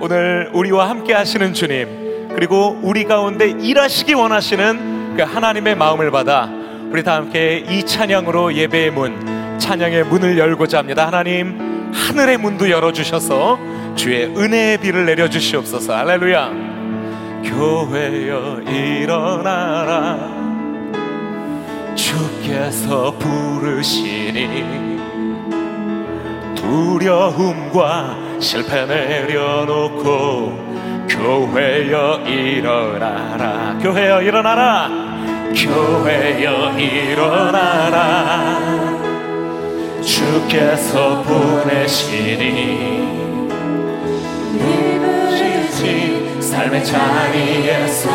오늘 우리와 함께 하시는 주님 그리고 우리 가운데 일하시기 원하시는 그 하나님의 마음을 받아 우리 다 함께 이 찬양으로 예배의 문 찬양의 문을 열고자 합니다. 하나님 하늘의 문도 열어주셔서 주의 은혜의 비를 내려주시옵소서. 할렐루야. 교회여 일어나라. 주께서 부르시니 두려움과 실패 내려놓고 교회여 일어나라. 교회여 일어나라. 교회여 일어나라. 주께서 보내시니 삶의 자리에서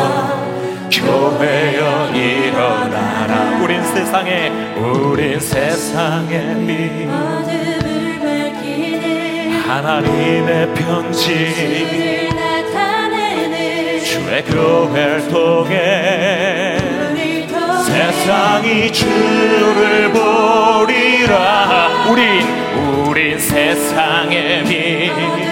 교회여 일어나라. 우린 세상에 우린 세상에 미 하나님의 편지. 주의 교회를 통해 세상이 주를 보리라. 우린 우린 세상의 빛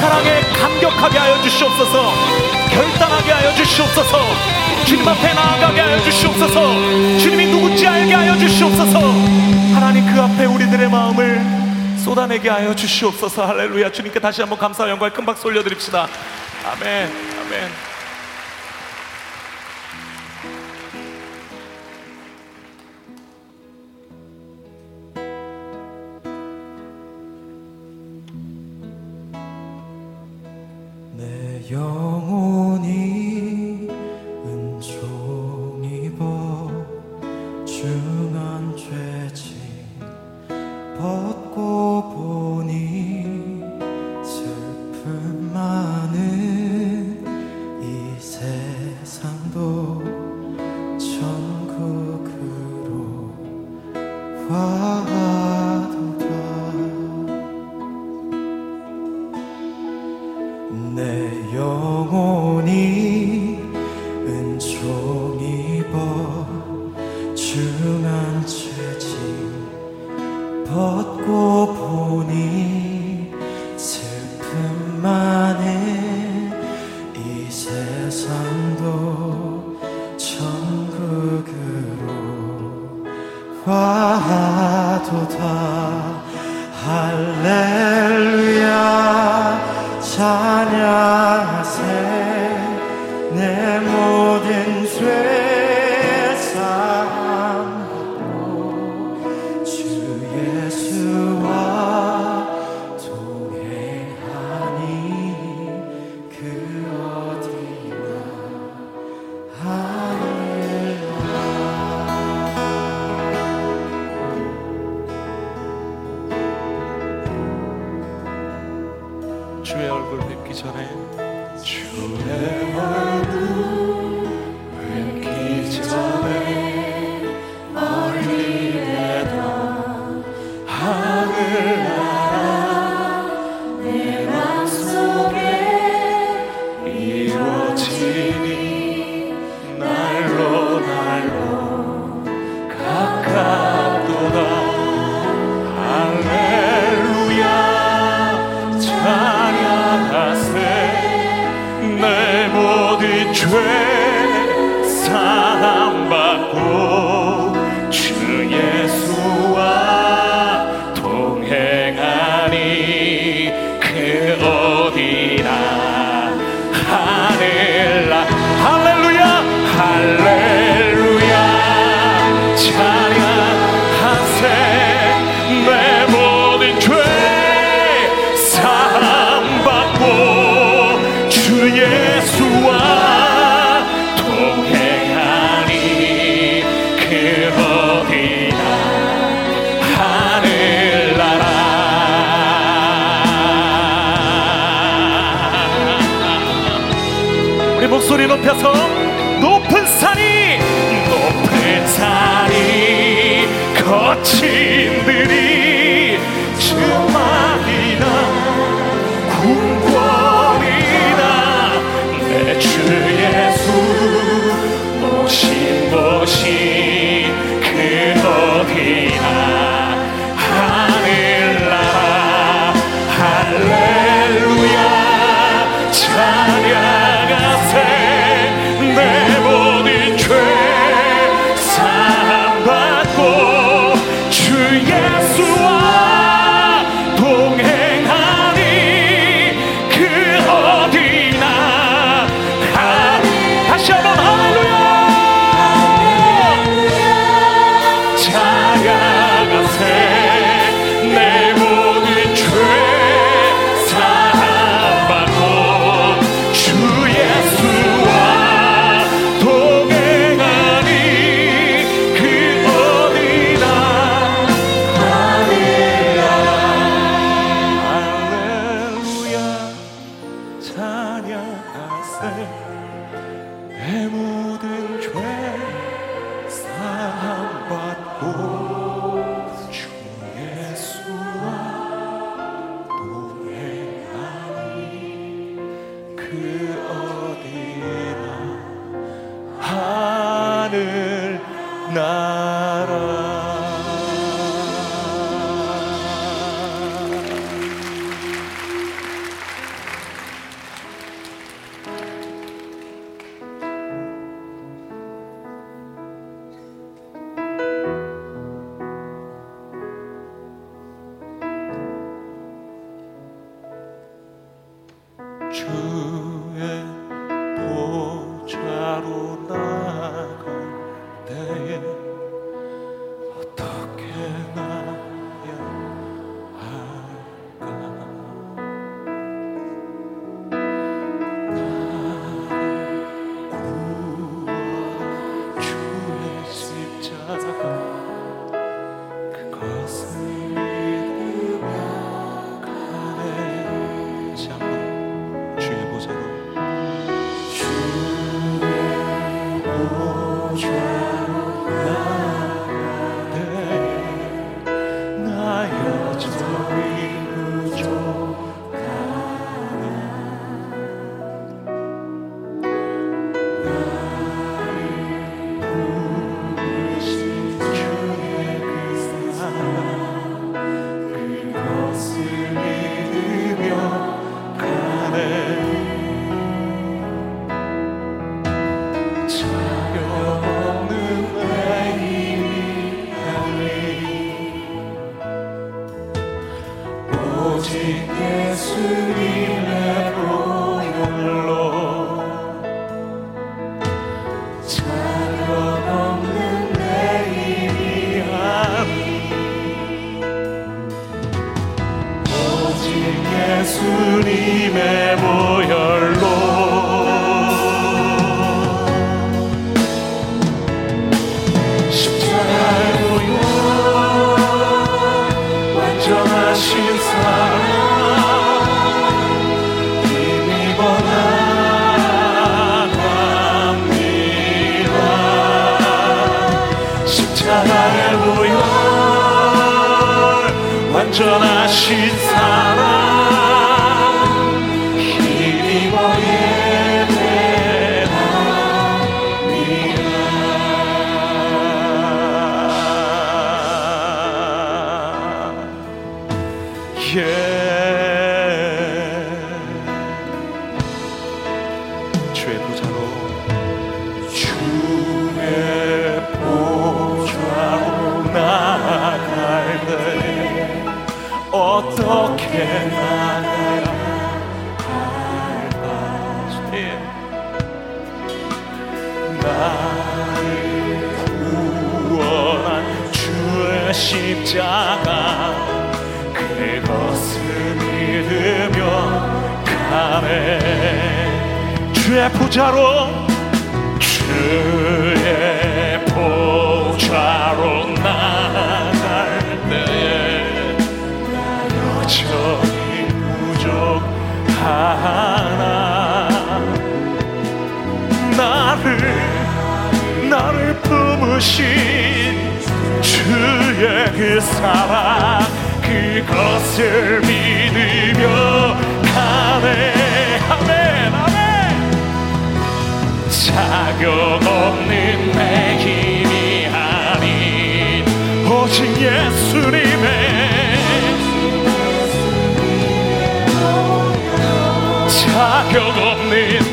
사랑에 감격하게 하여 주시옵소서. 결단하게 하여 주시옵소서. 주님 앞에 나아가게 하여 주시옵소서. 주님이 누군지 알게 하여 주시옵소서. 하나님 그 앞에 우리들의 마음을 쏟아내게 하여 주시옵소서. 할렐루야. 주님께 다시 한번 감사와 영광 큰 박수 올려드립시다. 아멘. 아멘 your 목소리 높여서 높은 산이 높은 산이 거친 전하신 어떻게 나가야 할까 나를 구원한 주의 십자가 그것을 믿으며 가네. 주의 보좌로 주의 보좌 나를 나를 품으신 주의 그 사랑 그것을 믿으며 가네. 아멘 아멘. 자격 없는 내 힘이 아닌 오직 예수님의 자격 없는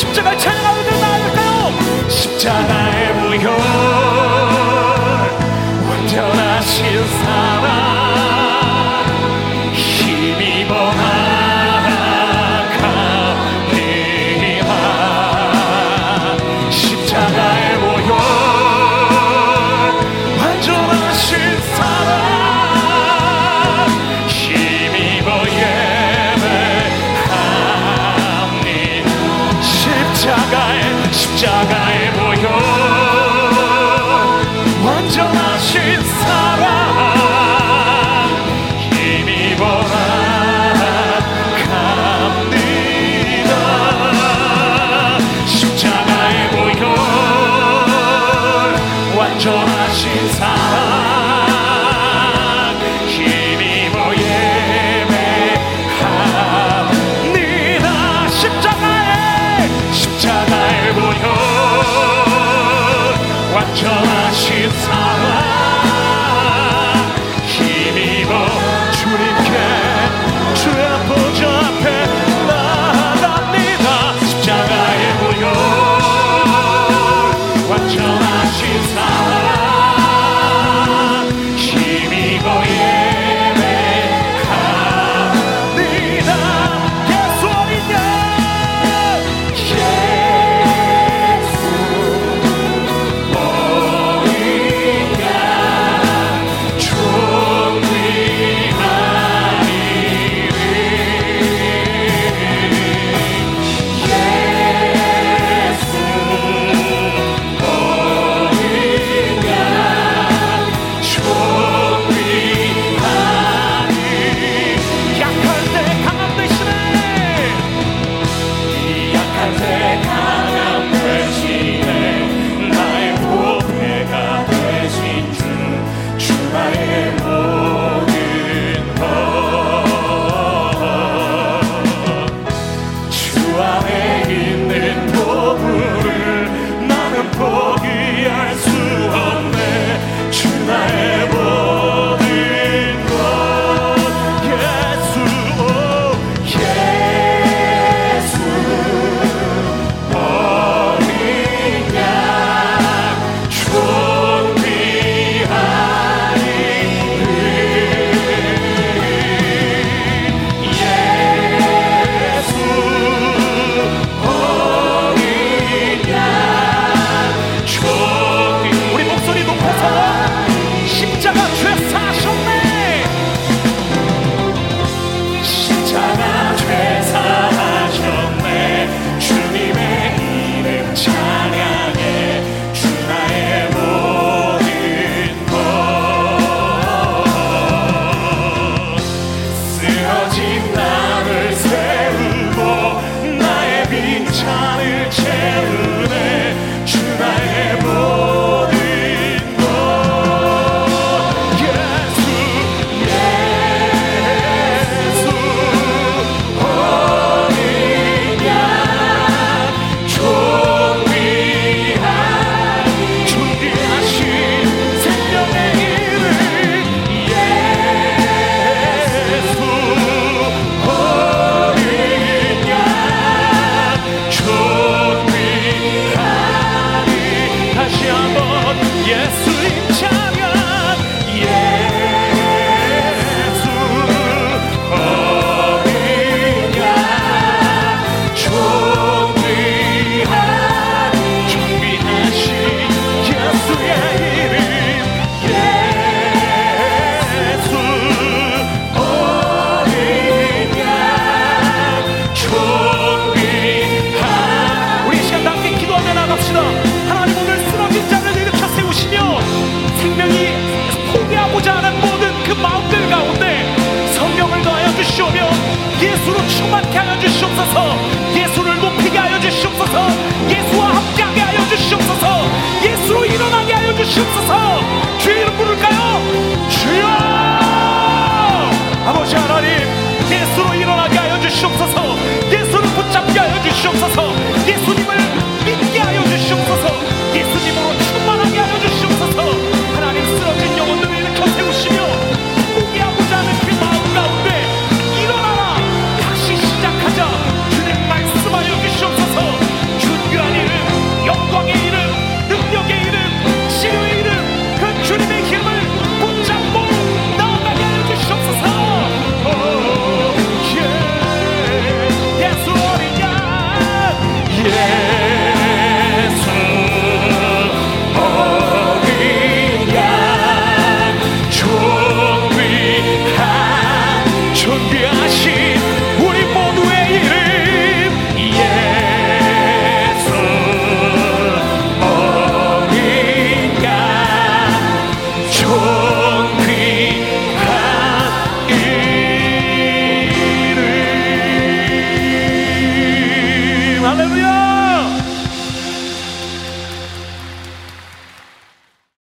십자가를 찬양하는 데 나아갈까요? 십자가의 보혈 완전하신 사 for